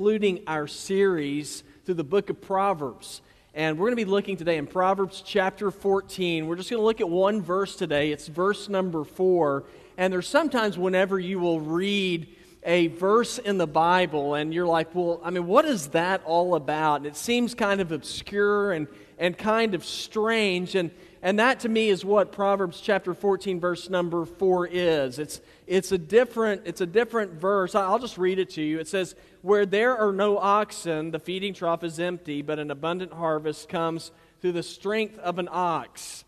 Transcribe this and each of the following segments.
concluding our series through the book of Proverbs. And we're going to be looking today in Proverbs chapter 14. We're just going to look at one verse today. It's verse number 4. And there's sometimes whenever you will read a verse in the Bible and you're like, well, I mean, what is that all about? And it seems kind of obscure and, and kind of strange. And, and that to me is what Proverbs chapter 14, verse number 4 is. It's, it's, a, different, it's a different verse. I'll just read it to you. It says, Where there are no oxen, the feeding trough is empty, but an abundant harvest comes through the strength of an ox.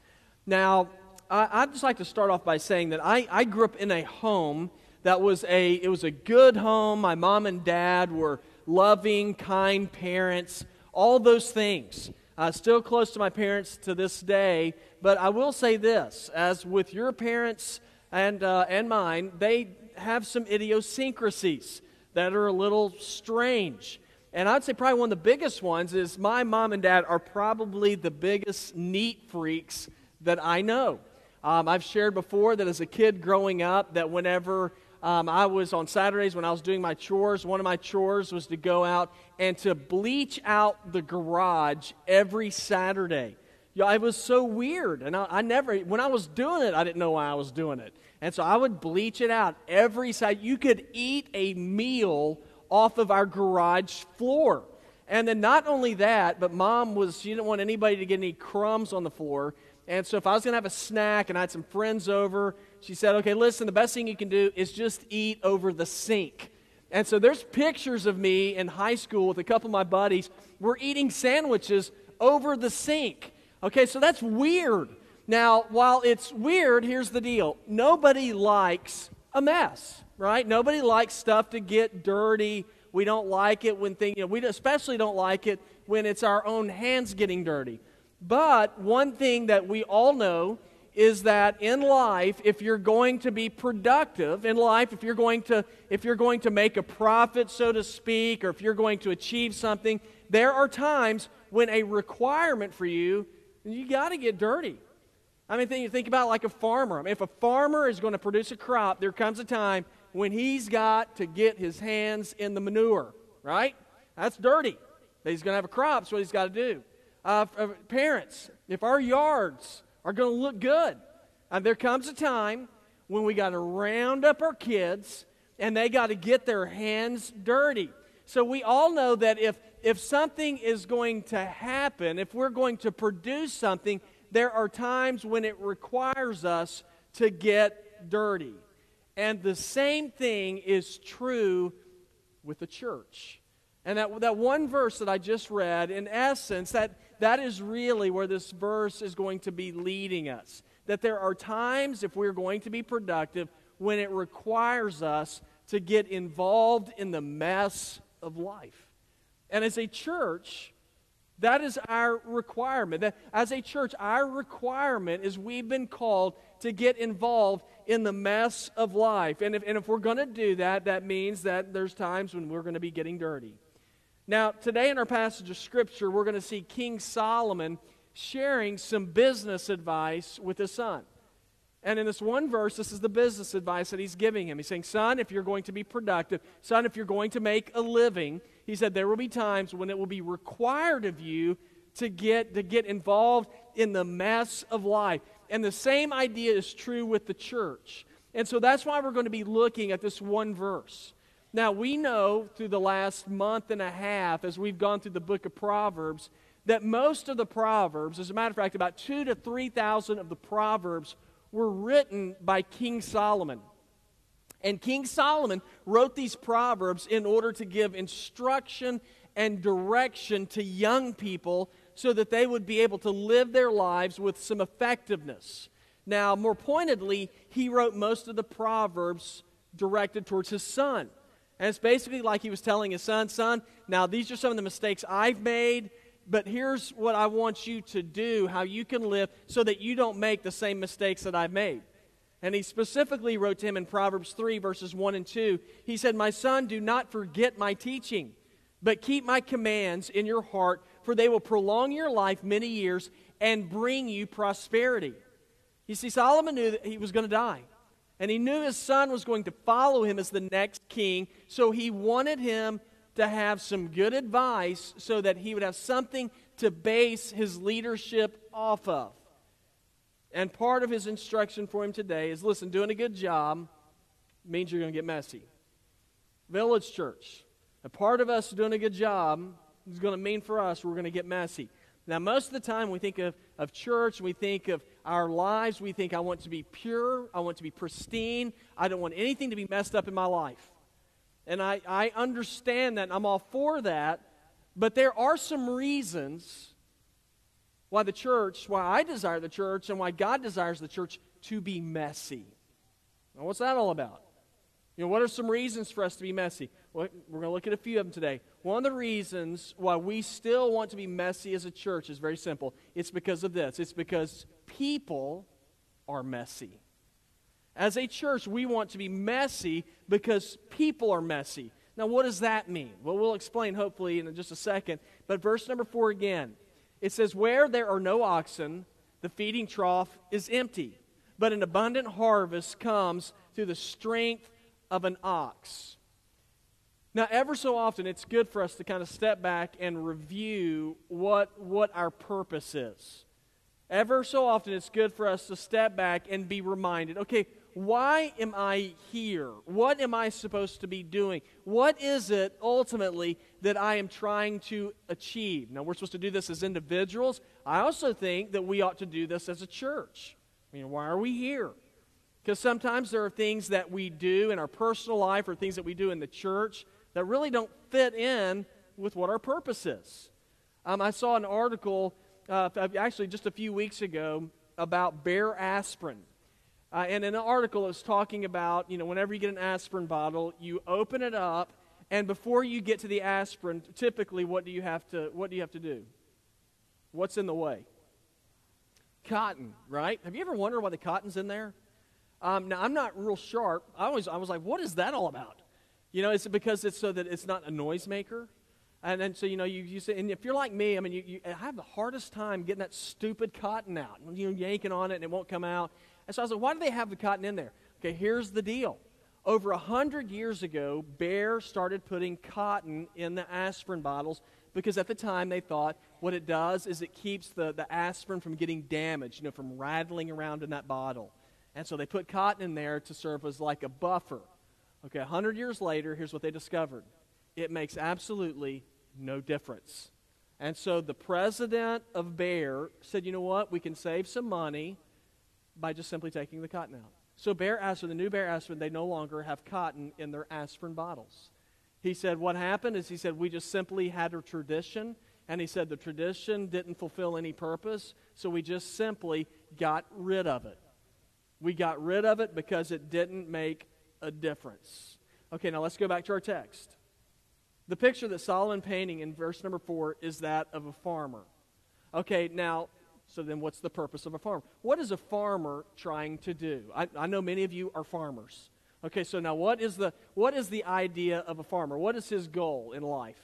Now, I, would just like to start off by saying that I, I grew up in a home that was a it was a good home. My mom and dad were loving, kind parents, all those things. Uh, still close to my parents to this day, but I will say this: as with your parents and uh, and mine, they have some idiosyncrasies that are a little strange. And I'd say probably one of the biggest ones is my mom and dad are probably the biggest neat freaks that I know. Um, I've shared before that as a kid growing up, that whenever um, I was on Saturdays when I was doing my chores. One of my chores was to go out and to bleach out the garage every Saturday. It was so weird. And I, I, never, when I was doing it, I didn't know why I was doing it. And so I would bleach it out every side. You could eat a meal off of our garage floor. And then not only that, but mom was, she didn't want anybody to get any crumbs on the floor. And so if I was going to have a snack and I had some friends over, she said, okay, listen, the best thing you can do is just eat over the sink. And so there's pictures of me in high school with a couple of my buddies. We're eating sandwiches over the sink. Okay, so that's weird. Now, while it's weird, here's the deal nobody likes a mess, right? Nobody likes stuff to get dirty. We don't like it when things, you know, we especially don't like it when it's our own hands getting dirty. But one thing that we all know is that in life if you're going to be productive in life if you're going to if you're going to make a profit so to speak or if you're going to achieve something there are times when a requirement for you you got to get dirty i mean think, think about like a farmer. I mean, if a farmer is going to produce a crop there comes a time when he's got to get his hands in the manure right? That's dirty. He's going to have a crop so what he's got to do. Uh, uh, parents, if our yards are going to look good, and there comes a time when we got to round up our kids and they got to get their hands dirty. So we all know that if, if something is going to happen, if we're going to produce something, there are times when it requires us to get dirty. And the same thing is true with the church. And that, that one verse that I just read, in essence, that, that is really where this verse is going to be leading us. That there are times, if we're going to be productive, when it requires us to get involved in the mess of life. And as a church, that is our requirement. That as a church, our requirement is we've been called to get involved in the mess of life. And if, and if we're going to do that, that means that there's times when we're going to be getting dirty. Now, today in our passage of Scripture, we're going to see King Solomon sharing some business advice with his son. And in this one verse, this is the business advice that he's giving him. He's saying, Son, if you're going to be productive, son, if you're going to make a living, he said, there will be times when it will be required of you to get, to get involved in the mess of life. And the same idea is true with the church. And so that's why we're going to be looking at this one verse. Now, we know through the last month and a half, as we've gone through the book of Proverbs, that most of the Proverbs, as a matter of fact, about two to 3,000 of the Proverbs were written by King Solomon. And King Solomon wrote these Proverbs in order to give instruction and direction to young people so that they would be able to live their lives with some effectiveness. Now, more pointedly, he wrote most of the Proverbs directed towards his son. And it's basically like he was telling his son, Son, now these are some of the mistakes I've made, but here's what I want you to do, how you can live so that you don't make the same mistakes that I've made. And he specifically wrote to him in Proverbs 3, verses 1 and 2. He said, My son, do not forget my teaching, but keep my commands in your heart, for they will prolong your life many years and bring you prosperity. You see, Solomon knew that he was going to die. And he knew his son was going to follow him as the next king, so he wanted him to have some good advice so that he would have something to base his leadership off of. And part of his instruction for him today is listen, doing a good job means you're going to get messy. Village church, a part of us doing a good job is going to mean for us we're going to get messy. Now, most of the time, we think of, of church, we think of our lives, we think, I want to be pure, I want to be pristine, I don't want anything to be messed up in my life. And I, I understand that, I'm all for that, but there are some reasons why the church, why I desire the church, and why God desires the church to be messy. Now, what's that all about? You know, what are some reasons for us to be messy? Well, we're going to look at a few of them today. One of the reasons why we still want to be messy as a church is very simple. It's because of this. It's because people are messy. As a church, we want to be messy because people are messy. Now, what does that mean? Well, we'll explain hopefully in just a second. But verse number four again it says, Where there are no oxen, the feeding trough is empty, but an abundant harvest comes through the strength of an ox. Now, ever so often, it's good for us to kind of step back and review what, what our purpose is. Ever so often, it's good for us to step back and be reminded okay, why am I here? What am I supposed to be doing? What is it ultimately that I am trying to achieve? Now, we're supposed to do this as individuals. I also think that we ought to do this as a church. I mean, why are we here? Because sometimes there are things that we do in our personal life or things that we do in the church that really don't fit in with what our purpose is. Um, I saw an article uh, actually just a few weeks ago about Bayer aspirin. Uh, and in an article, it was talking about, you know, whenever you get an aspirin bottle, you open it up, and before you get to the aspirin, typically, what do you have to, what do you have to do? What's in the way? Cotton, right? Have you ever wondered why the cotton's in there? Um, now, I'm not real sharp. I, always, I was like, what is that all about? You know, it's because it's so that it's not a noisemaker. And then, so, you know, you, you say, and if you're like me, I mean, you, you I have the hardest time getting that stupid cotton out. You know, yanking on it and it won't come out. And so I was like, why do they have the cotton in there? Okay, here's the deal. Over a hundred years ago, Bayer started putting cotton in the aspirin bottles because at the time they thought what it does is it keeps the, the aspirin from getting damaged, you know, from rattling around in that bottle. And so they put cotton in there to serve as like a buffer. Okay, a hundred years later, here's what they discovered. It makes absolutely no difference. And so the president of Bayer said, you know what, we can save some money by just simply taking the cotton out. So Bayer aspirin, the new Bayer aspirin, they no longer have cotton in their aspirin bottles. He said what happened is he said we just simply had a tradition, and he said the tradition didn't fulfill any purpose, so we just simply got rid of it. We got rid of it because it didn't make a difference. Okay, now let's go back to our text. The picture that Solomon painting in verse number four is that of a farmer. Okay, now so then, what's the purpose of a farmer? What is a farmer trying to do? I, I, know many of you are farmers. Okay, so now what is the what is the idea of a farmer? What is his goal in life?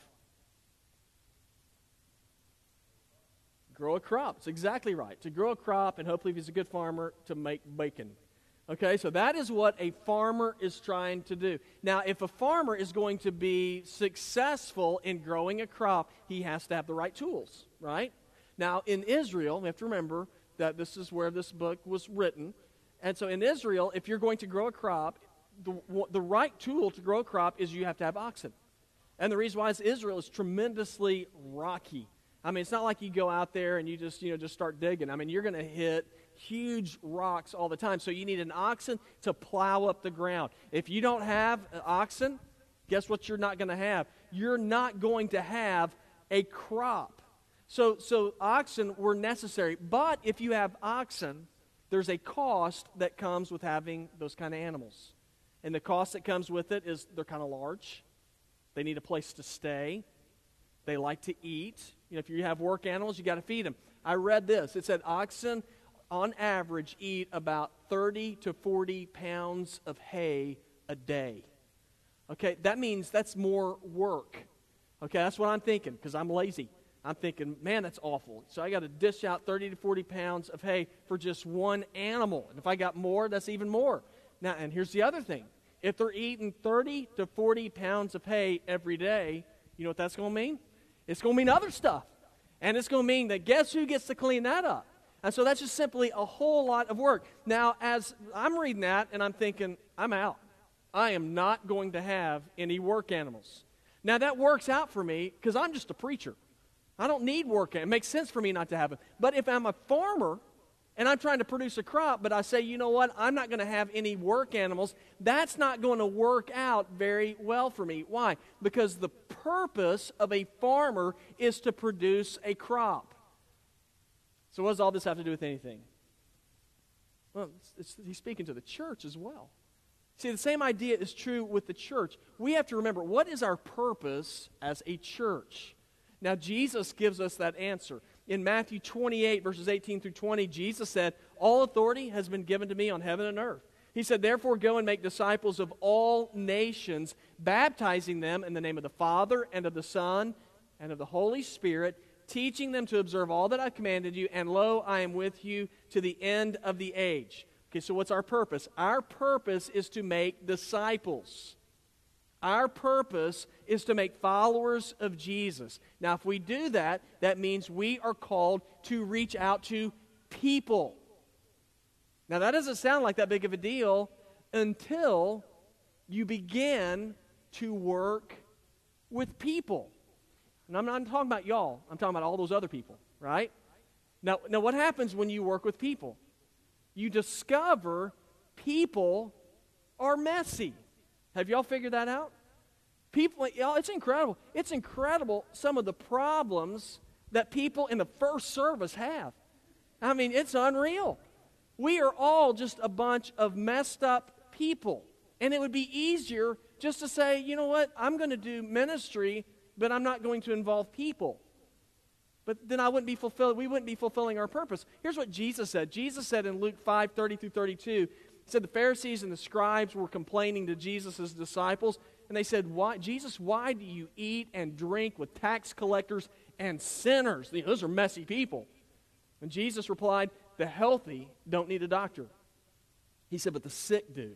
Grow a crop. It's exactly right. To grow a crop, and hopefully, if he's a good farmer, to make bacon. Okay, so that is what a farmer is trying to do. Now, if a farmer is going to be successful in growing a crop, he has to have the right tools, right? Now, in Israel, we have to remember that this is where this book was written. And so in Israel, if you're going to grow a crop, the, the right tool to grow a crop is you have to have oxen. And the reason why is Israel is tremendously rocky. I mean, it's not like you go out there and you just, you know, just start digging. I mean, you're going to hit huge rocks all the time. So you need an oxen to plow up the ground. If you don't have an oxen, guess what you're not going to have? You're not going to have a crop. So, so oxen were necessary. But if you have oxen, there's a cost that comes with having those kind of animals. And the cost that comes with it is they're kind of large. They need a place to stay. They like to eat. You know, if you have work animals, you got to feed them. I read this. It said oxen, on average, eat about 30 to 40 pounds of hay a day. Okay, that means that's more work. Okay, that's what I'm thinking because I'm lazy. I'm thinking, man, that's awful. So I got to dish out 30 to 40 pounds of hay for just one animal. And if I got more, that's even more. Now, and here's the other thing if they're eating 30 to 40 pounds of hay every day, you know what that's going to mean? It's going to mean other stuff. And it's going to mean that guess who gets to clean that up? And so that's just simply a whole lot of work. Now, as I'm reading that and I'm thinking, I'm out. I am not going to have any work animals. Now, that works out for me because I'm just a preacher. I don't need work. It makes sense for me not to have them. But if I'm a farmer and I'm trying to produce a crop, but I say, you know what, I'm not going to have any work animals, that's not going to work out very well for me. Why? Because the purpose of a farmer is to produce a crop. So, what does all this have to do with anything? Well, it's, it's, he's speaking to the church as well. See, the same idea is true with the church. We have to remember what is our purpose as a church? Now, Jesus gives us that answer. In Matthew 28, verses 18 through 20, Jesus said, All authority has been given to me on heaven and earth. He said, Therefore, go and make disciples of all nations, baptizing them in the name of the Father, and of the Son, and of the Holy Spirit, teaching them to observe all that I've commanded you, and lo, I am with you to the end of the age. Okay, so what's our purpose? Our purpose is to make disciples. Our purpose is to make followers of Jesus. Now, if we do that, that means we are called to reach out to people. Now, that doesn't sound like that big of a deal until you begin to work with people. And I'm not talking about y'all, I'm talking about all those other people, right? Now, now what happens when you work with people? You discover people are messy. Have y'all figured that out? People, y'all, it's incredible. It's incredible some of the problems that people in the first service have. I mean, it's unreal. We are all just a bunch of messed up people. And it would be easier just to say, you know what, I'm going to do ministry, but I'm not going to involve people. But then I wouldn't be fulfilled, we wouldn't be fulfilling our purpose. Here's what Jesus said. Jesus said in Luke 5, 30 through 32, he said the Pharisees and the scribes were complaining to Jesus' disciples, and they said, why, Jesus, why do you eat and drink with tax collectors and sinners? Those are messy people. And Jesus replied, The healthy don't need a doctor. He said, But the sick do.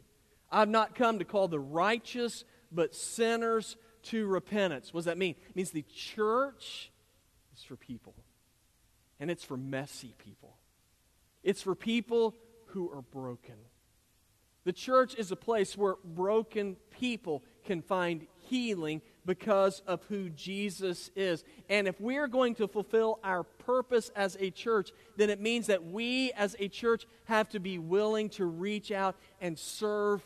I've not come to call the righteous, but sinners to repentance. What does that mean? It means the church is for people, and it's for messy people. It's for people who are broken. The church is a place where broken people can find healing because of who Jesus is. And if we're going to fulfill our purpose as a church, then it means that we as a church have to be willing to reach out and serve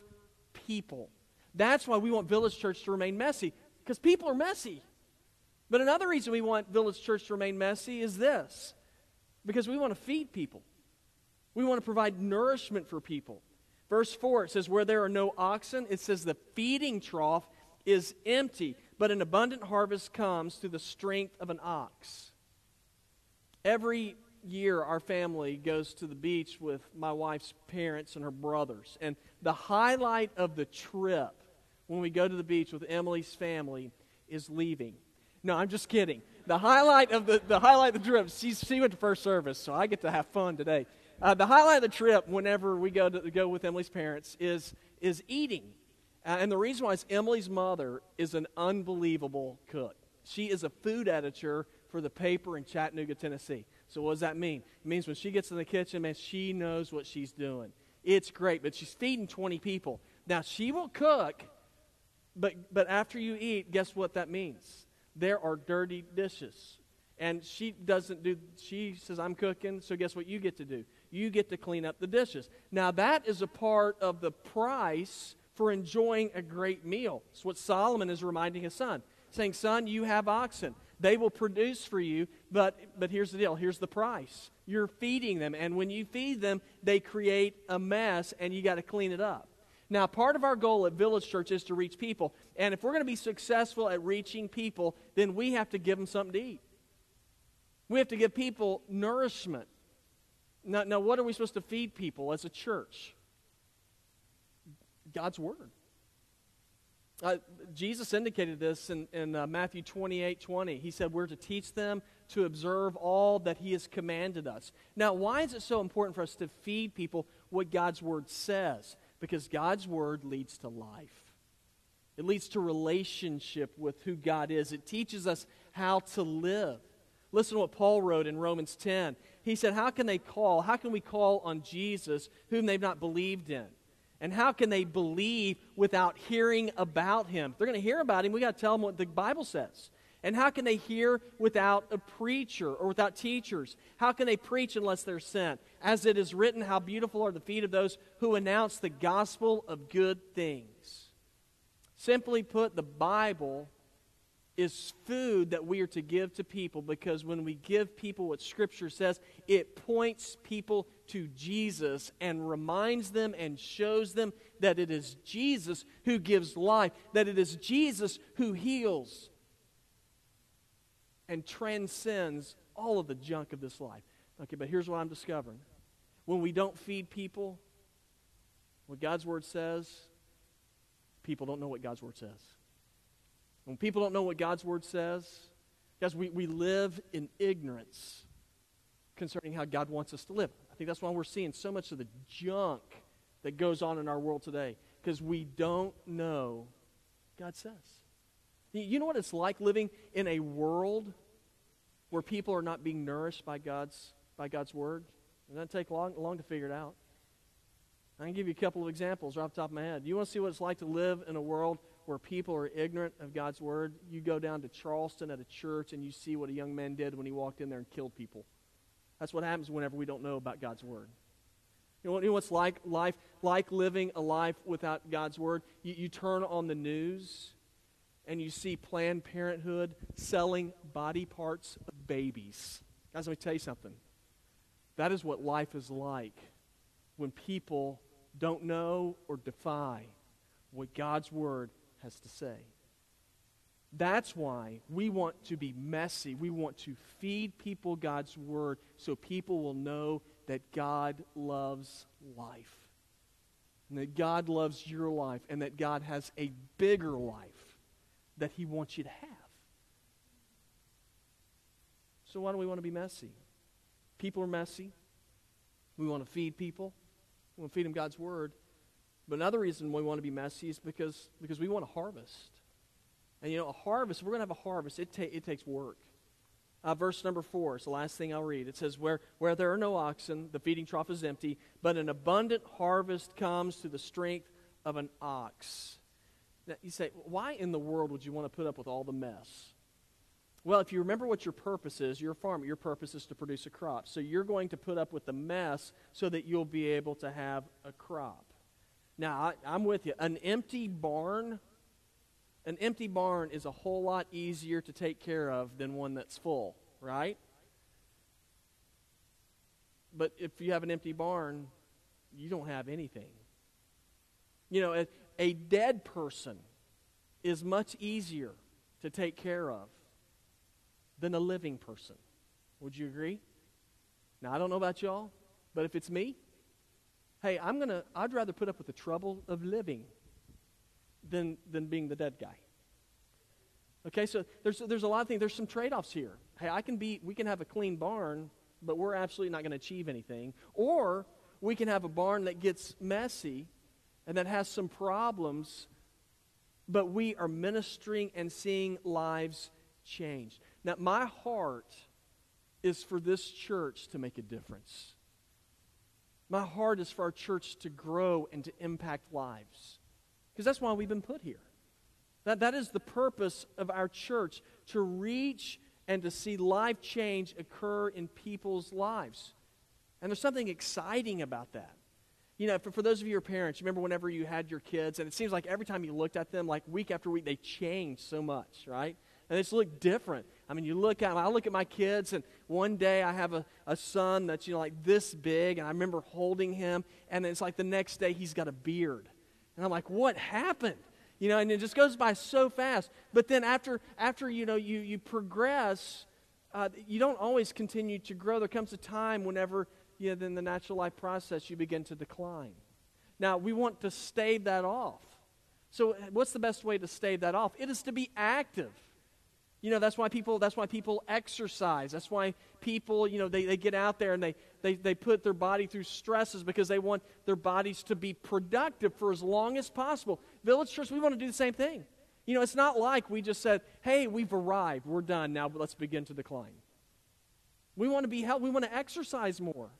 people. That's why we want Village Church to remain messy, because people are messy. But another reason we want Village Church to remain messy is this because we want to feed people, we want to provide nourishment for people. Verse 4, it says, Where there are no oxen, it says, the feeding trough is empty, but an abundant harvest comes through the strength of an ox. Every year, our family goes to the beach with my wife's parents and her brothers. And the highlight of the trip when we go to the beach with Emily's family is leaving. No, I'm just kidding. The highlight of the, the highlight of the trip, she, she went to first service, so I get to have fun today. Uh, the highlight of the trip, whenever we go to go with Emily's parents, is is eating, uh, and the reason why is Emily's mother is an unbelievable cook. She is a food editor for the paper in Chattanooga, Tennessee. So what does that mean? It means when she gets in the kitchen, man, she knows what she's doing. It's great, but she's feeding 20 people. Now she will cook, but but after you eat, guess what that means? There are dirty dishes. And she doesn't do, she says, I'm cooking, so guess what you get to do? You get to clean up the dishes. Now, that is a part of the price for enjoying a great meal. It's what Solomon is reminding his son, saying, Son, you have oxen. They will produce for you, but, but here's the deal here's the price. You're feeding them, and when you feed them, they create a mess, and you got to clean it up. Now, part of our goal at Village Church is to reach people. And if we're going to be successful at reaching people, then we have to give them something to eat. We have to give people nourishment. Now, now, what are we supposed to feed people as a church? God's Word. Uh, Jesus indicated this in, in uh, Matthew 28 20. He said, We're to teach them to observe all that He has commanded us. Now, why is it so important for us to feed people what God's Word says? Because God's word leads to life. It leads to relationship with who God is. It teaches us how to live. Listen to what Paul wrote in Romans 10. He said, How can they call? How can we call on Jesus whom they've not believed in? And how can they believe without hearing about him? If they're going to hear about him, we got to tell them what the Bible says. And how can they hear without a preacher or without teachers? How can they preach unless they're sent? As it is written, how beautiful are the feet of those who announce the gospel of good things. Simply put, the Bible is food that we are to give to people because when we give people what Scripture says, it points people to Jesus and reminds them and shows them that it is Jesus who gives life, that it is Jesus who heals and transcends all of the junk of this life. Okay, but here's what I'm discovering. When we don't feed people what God's Word says, people don't know what God's Word says. When people don't know what God's Word says, guys, we, we live in ignorance concerning how God wants us to live. I think that's why we're seeing so much of the junk that goes on in our world today, because we don't know God says. You know what it's like living in a world where people are not being nourished by God's, by God's Word? It doesn't take long, long to figure it out. I can give you a couple of examples right off the top of my head. You want to see what it's like to live in a world where people are ignorant of God's word, you go down to Charleston at a church and you see what a young man did when he walked in there and killed people. That's what happens whenever we don't know about God's word. You know, you know what's like life like living a life without God's word? You, you turn on the news and you see Planned Parenthood selling body parts of babies. Guys, let me tell you something. That is what life is like when people don't know or defy what God's word has to say. That's why we want to be messy. We want to feed people God's word so people will know that God loves life. And that God loves your life and that God has a bigger life that he wants you to have. So why do we want to be messy? People are messy. We want to feed people. We want to feed them God's word. But another reason we want to be messy is because, because we want to harvest. And you know, a harvest, we're going to have a harvest, it, ta- it takes work. Uh, verse number four is the last thing I'll read. It says, where, where there are no oxen, the feeding trough is empty, but an abundant harvest comes through the strength of an ox. Now, you say, why in the world would you want to put up with all the mess? Well, if you remember what your purpose is, your farm. Your purpose is to produce a crop. So you're going to put up with the mess so that you'll be able to have a crop. Now, I, am with you. An empty barn, an empty barn is a whole lot easier to take care of than one that's full, right? But if you have an empty barn, you don't have anything. You know, a, a dead person is much easier to take care of than a living person. Would you agree? Now, I don't know about y'all, but if it's me, hey, I'm gonna, I'd rather put up with the trouble of living than, than being the dead guy. Okay, so there's, there's a lot of things, there's some trade offs here. Hey, I can be, we can have a clean barn, but we're absolutely not going to achieve anything. Or we can have a barn that gets messy and that has some problems, but we are ministering and seeing lives change. Now, my heart is for this church to make a difference. My heart is for our church to grow and to impact lives. Because that's why we've been put here. That, that is the purpose of our church to reach and to see life change occur in people's lives. And there's something exciting about that. You know, for, for those of you who are parents, remember whenever you had your kids, and it seems like every time you looked at them, like week after week, they changed so much, right? And they just look different. I mean, you look at I look at my kids, and one day I have a, a son that's, you know, like this big, and I remember holding him, and it's like the next day he's got a beard. And I'm like, what happened? You know, and it just goes by so fast. But then after, after you know, you, you progress, uh, you don't always continue to grow. There comes a time whenever, you know, in the natural life process, you begin to decline. Now, we want to stave that off. So, what's the best way to stave that off? It is to be active. You know, that's why people that's why people exercise. That's why people, you know, they, they get out there and they, they, they put their body through stresses because they want their bodies to be productive for as long as possible. Village Church, we want to do the same thing. You know, it's not like we just said, hey, we've arrived, we're done, now let's begin to decline. We want to be helped, we want to exercise more.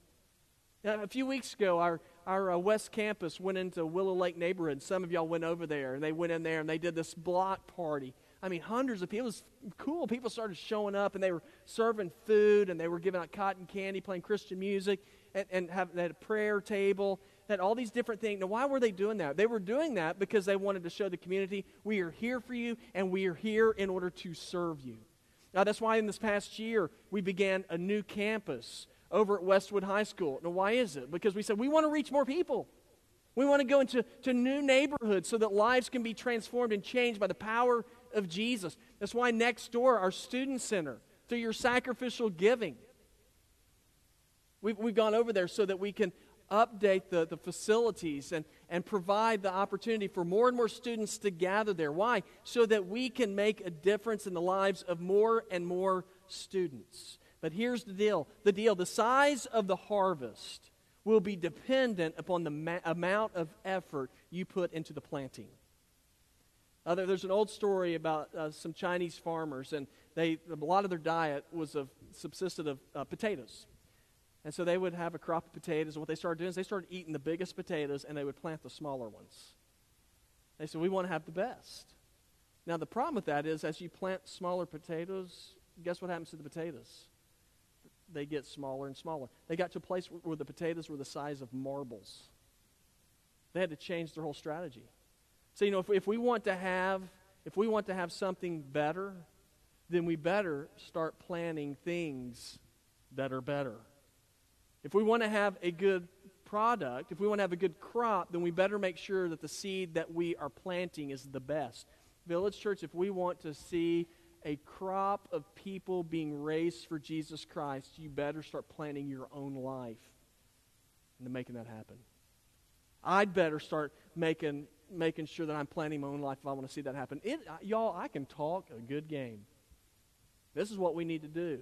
Now, a few weeks ago, our, our uh, West Campus went into Willow Lake neighborhood. Some of y'all went over there, and they went in there and they did this block party. I mean, hundreds of people. It was cool. People started showing up, and they were serving food, and they were giving out cotton candy, playing Christian music, and, and have, they had a prayer table, had all these different things. Now, why were they doing that? They were doing that because they wanted to show the community, we are here for you, and we are here in order to serve you. Now, that's why in this past year, we began a new campus over at Westwood High School. Now, why is it? Because we said we want to reach more people. We want to go into to new neighborhoods so that lives can be transformed and changed by the power of Jesus. That's why next door, our student center, through your sacrificial giving, we've, we've gone over there so that we can update the, the facilities and, and provide the opportunity for more and more students to gather there. Why? So that we can make a difference in the lives of more and more students. But here's the deal the deal the size of the harvest will be dependent upon the ma- amount of effort you put into the planting. Uh, there's an old story about uh, some Chinese farmers, and they, a lot of their diet was of, subsisted of uh, potatoes. And so they would have a crop of potatoes, and what they started doing is they started eating the biggest potatoes, and they would plant the smaller ones. They said, We want to have the best. Now, the problem with that is, as you plant smaller potatoes, guess what happens to the potatoes? They get smaller and smaller. They got to a place where the potatoes were the size of marbles. They had to change their whole strategy. So, you know, if, if we want to have if we want to have something better, then we better start planning things that are better. If we want to have a good product, if we want to have a good crop, then we better make sure that the seed that we are planting is the best. Village Church, if we want to see a crop of people being raised for Jesus Christ, you better start planning your own life and making that happen. I'd better start making making sure that I'm planning my own life if I want to see that happen. It, uh, y'all, I can talk a good game. This is what we need to do.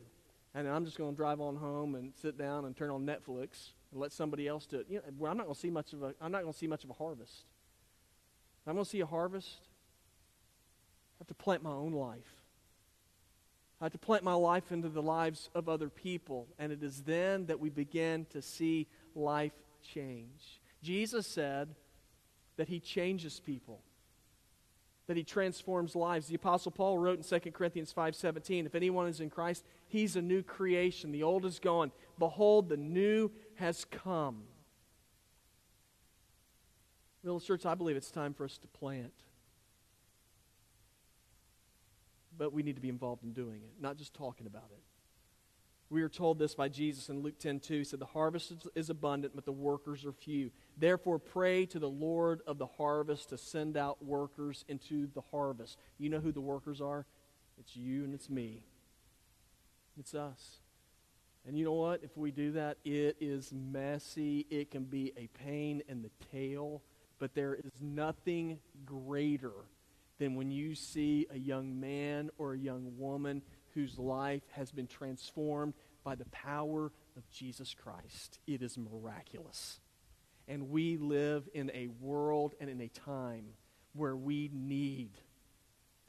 And I'm just going to drive on home and sit down and turn on Netflix and let somebody else do it. You know, I'm not going to see much of a I'm not going to see much of a harvest. I'm going to see a harvest. I have to plant my own life. I have to plant my life into the lives of other people, and it is then that we begin to see life change. Jesus said, that he changes people that he transforms lives. The apostle paul wrote in 2 corinthians 5.17 if anyone is in christ he's a new creation. The old is gone. Behold the new has come. Little church i believe it's time for us to plant. But we need to be involved in doing it not just talking about it we are told this by Jesus in Luke 10 2. He said, The harvest is abundant, but the workers are few. Therefore, pray to the Lord of the harvest to send out workers into the harvest. You know who the workers are? It's you and it's me. It's us. And you know what? If we do that, it is messy. It can be a pain in the tail. But there is nothing greater than when you see a young man or a young woman whose life has been transformed by the power of Jesus Christ. It is miraculous. And we live in a world and in a time where we need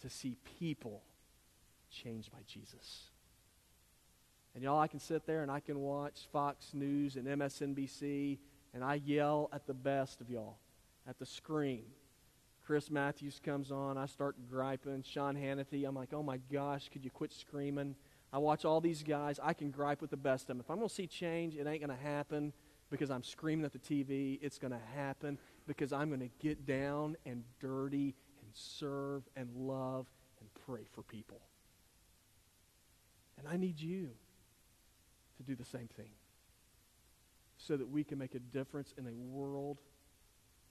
to see people changed by Jesus. And y'all, I can sit there and I can watch Fox News and MSNBC, and I yell at the best of y'all, at the screen. Chris Matthews comes on, I start griping. Sean Hannity, I'm like, oh my gosh, could you quit screaming? I watch all these guys. I can gripe with the best of them. If I'm going to see change, it ain't going to happen because I'm screaming at the TV. It's going to happen because I'm going to get down and dirty and serve and love and pray for people. And I need you to do the same thing so that we can make a difference in a world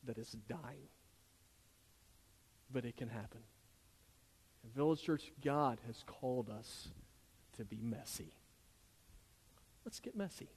that is dying. But it can happen. And Village Church, God has called us to be messy. Let's get messy.